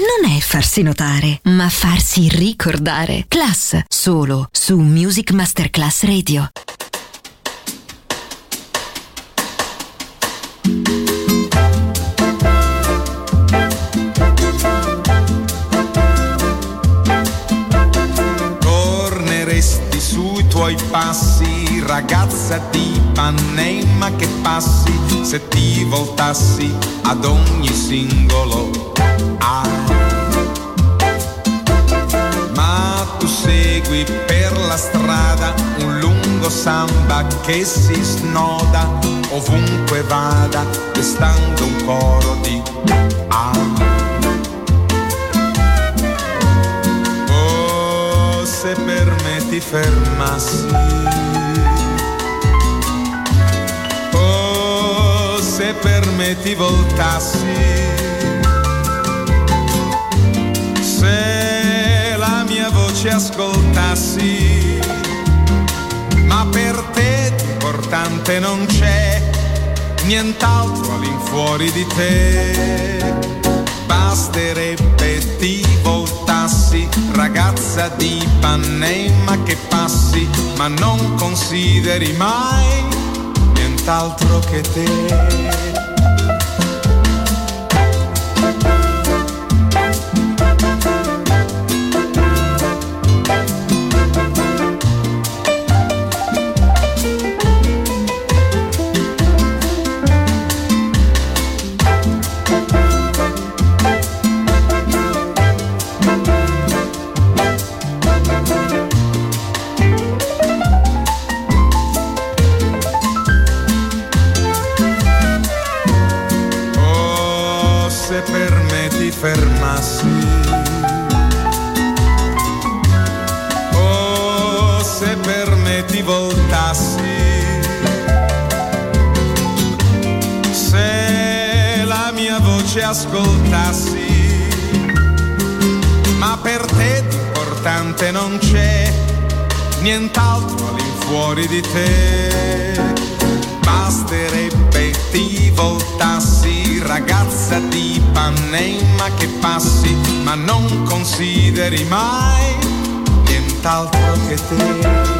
Non è farsi notare, ma farsi ricordare. Class, solo su Music Masterclass Radio. Torneresti sui tuoi passi, ragazza di Panema che passi, se ti voltassi ad ogni singolo A. segui per la strada un lungo samba che si snoda ovunque vada, restando un coro di A. Oh, se per me ti fermassi. Oh, se per me ti voltassi. Voce ascoltassi. Ma per te di importante non c'è nient'altro all'infuori di te. Basterebbe ti voltassi, ragazza di Panema che passi, ma non consideri mai nient'altro che te. All'infuori di te. Basterebbe ti voltassi, ragazza di Panema che passi, ma non consideri mai nient'altro che te,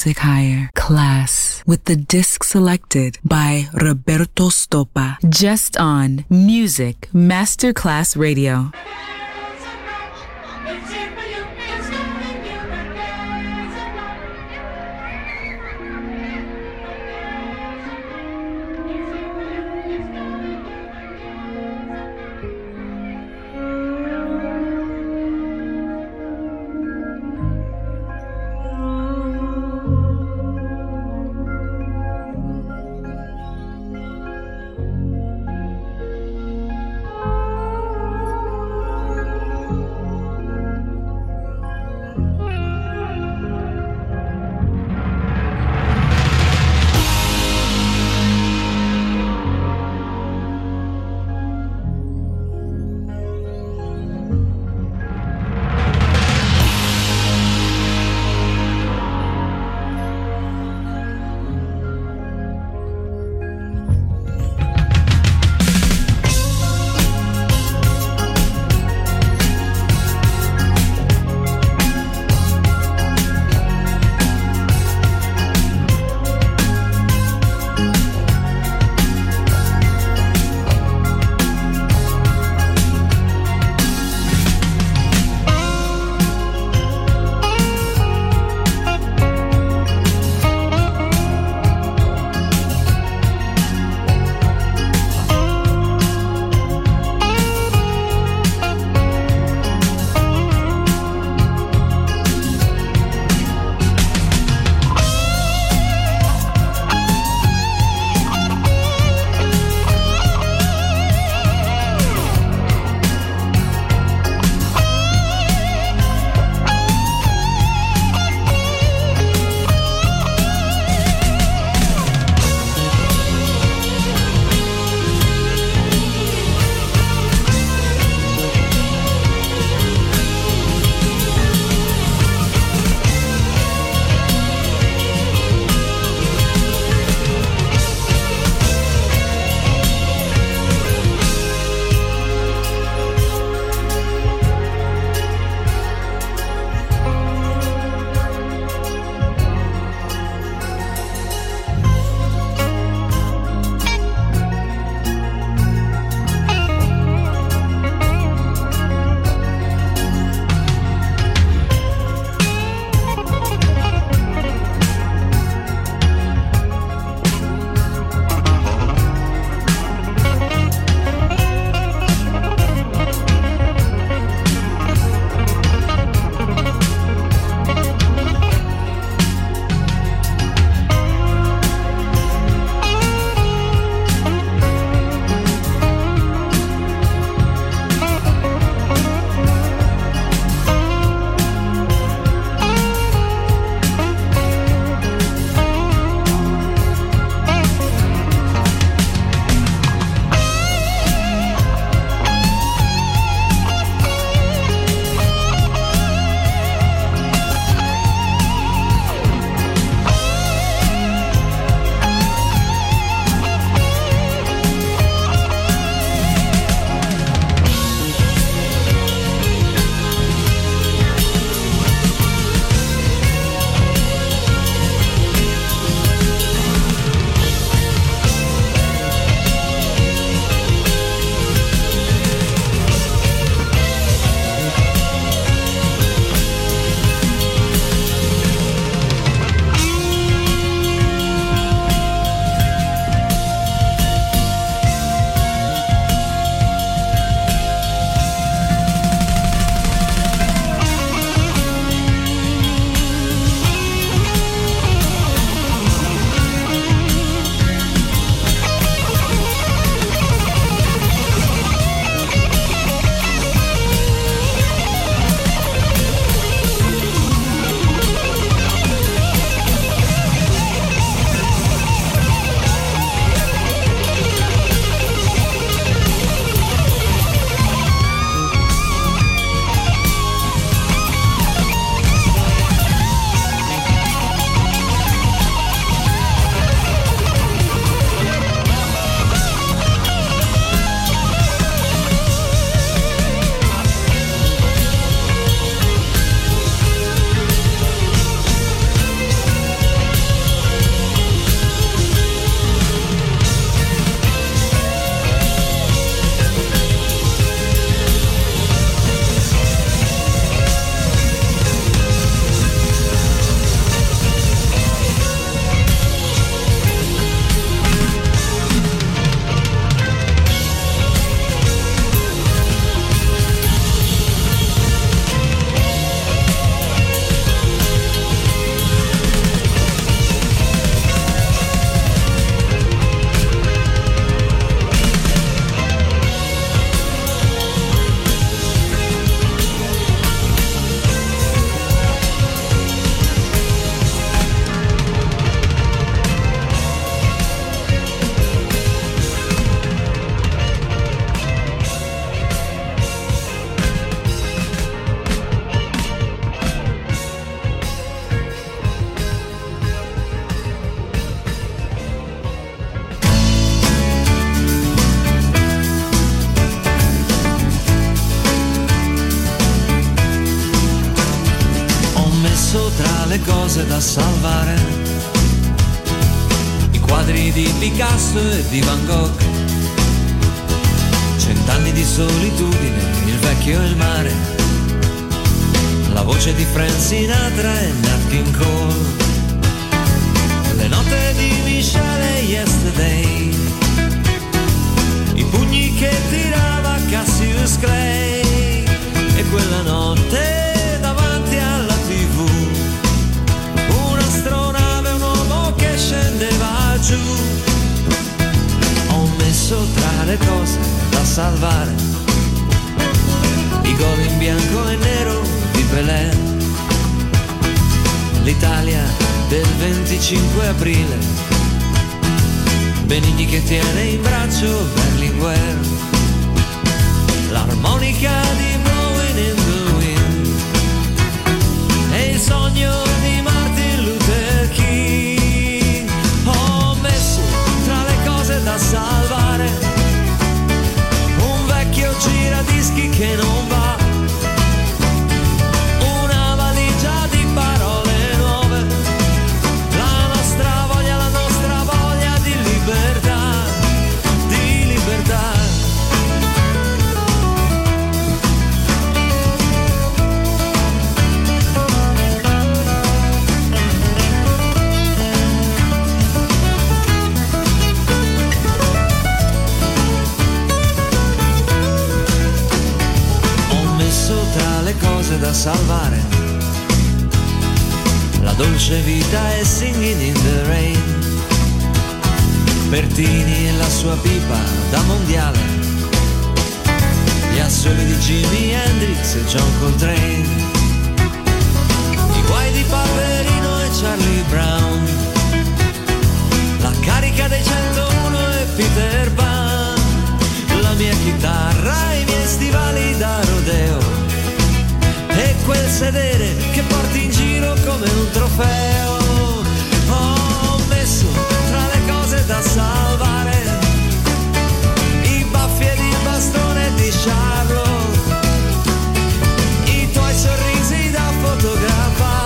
Music Higher class with the disc selected by Roberto Stoppa just on Music Masterclass Radio. Belen. L'Italia del 25 aprile. Benigni che tiene in braccio Berlinguer. L'armonica di Blowing in the Wind. E il sogno cose da salvare. La dolce vita è singing in the rain. Bertini e la sua pipa da mondiale. Gli assoli di Jimi Hendrix e John Coltrane. I guai di Paperino e Charlie Brown. La carica dei 101 e Peter Pan. La mia chitarra e i miei stivali da rodeo e quel sedere che porti in giro come un trofeo. Ho messo tra le cose da salvare i baffi ed il bastone di Charlotte, i tuoi sorrisi da fotografare.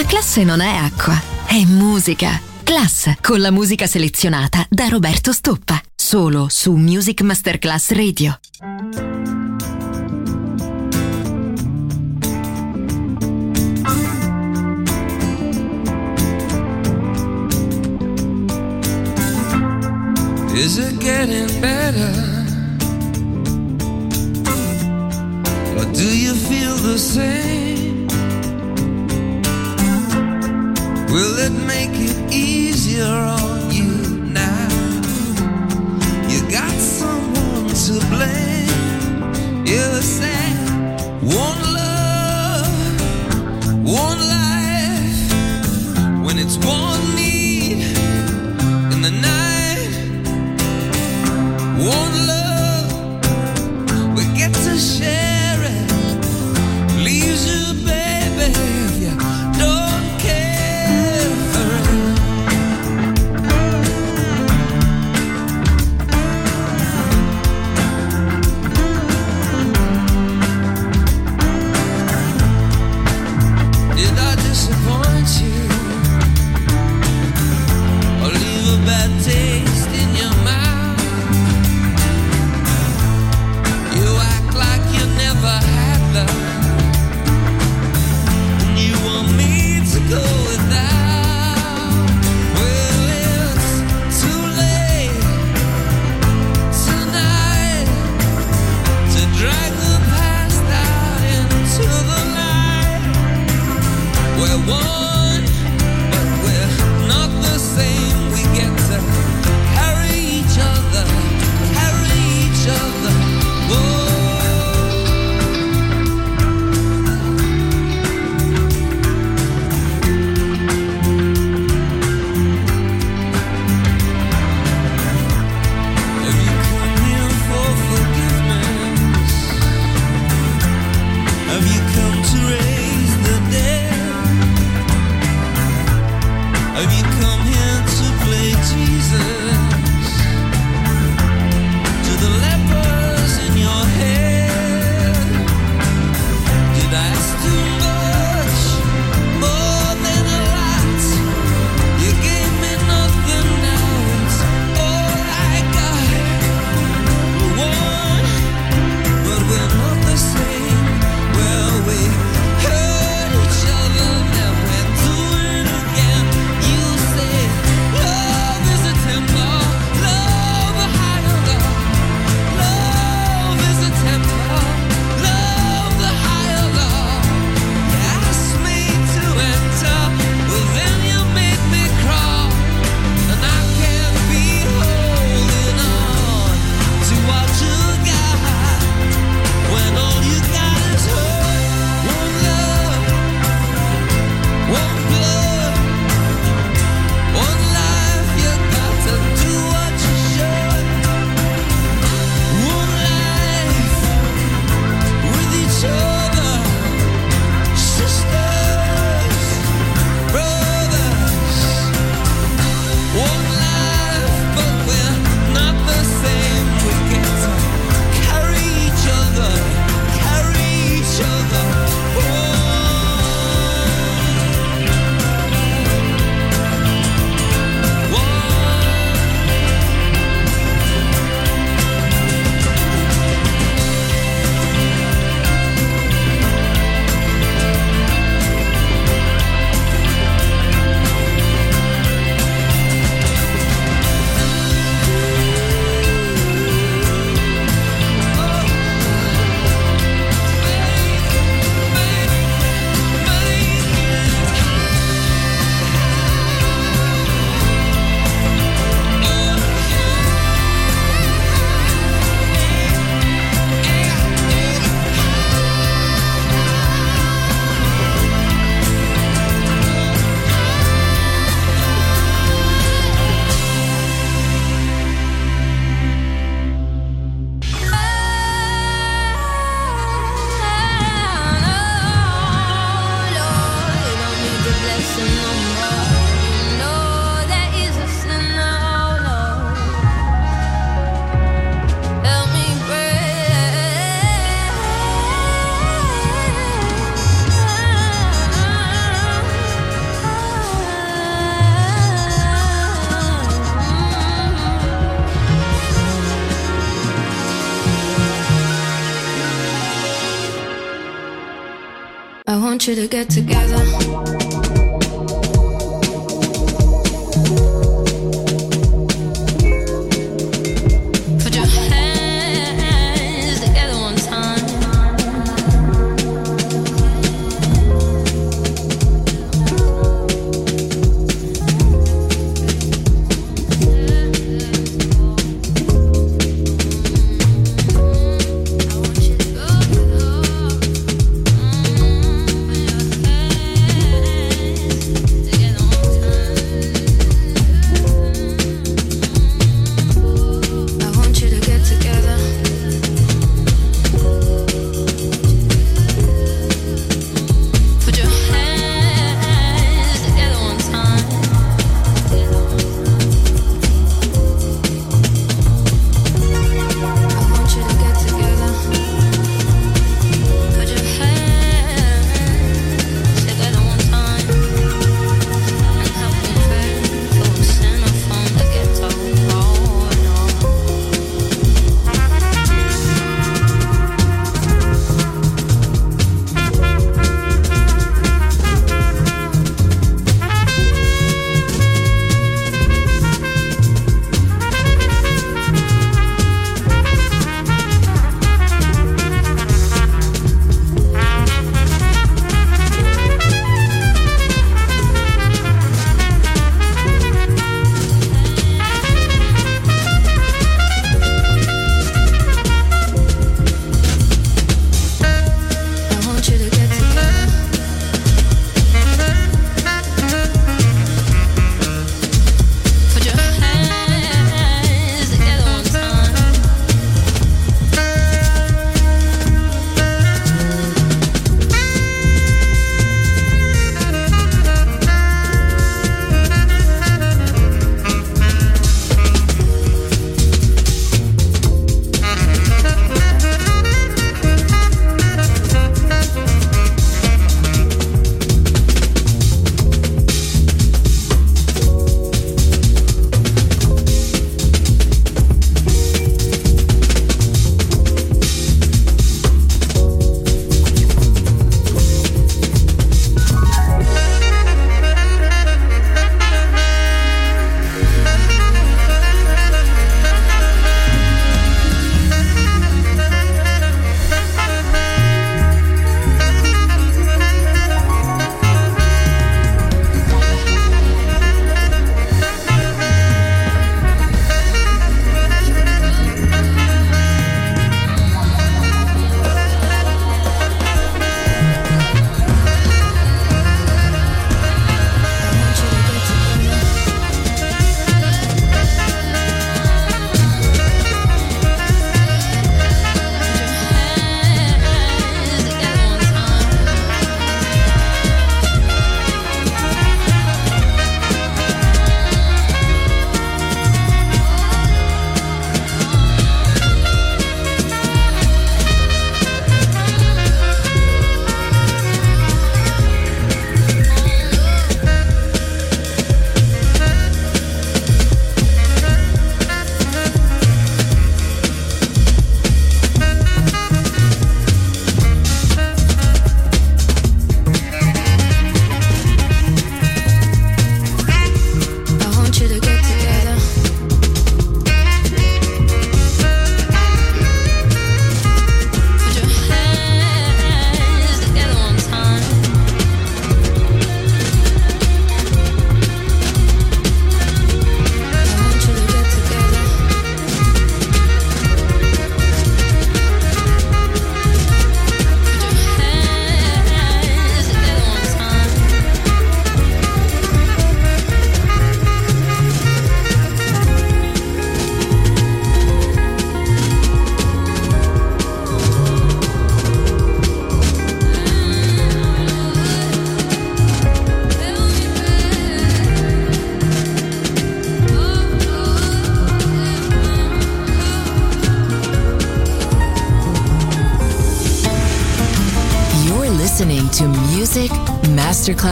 La classe non è acqua, è musica. Class, con la musica selezionata da Roberto Stoppa, solo su Music Masterclass Radio. Is it getting better? Or do you feel the same? Will it make it easier on you now? You got someone to blame. You're the same. Whoa.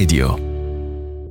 Radio.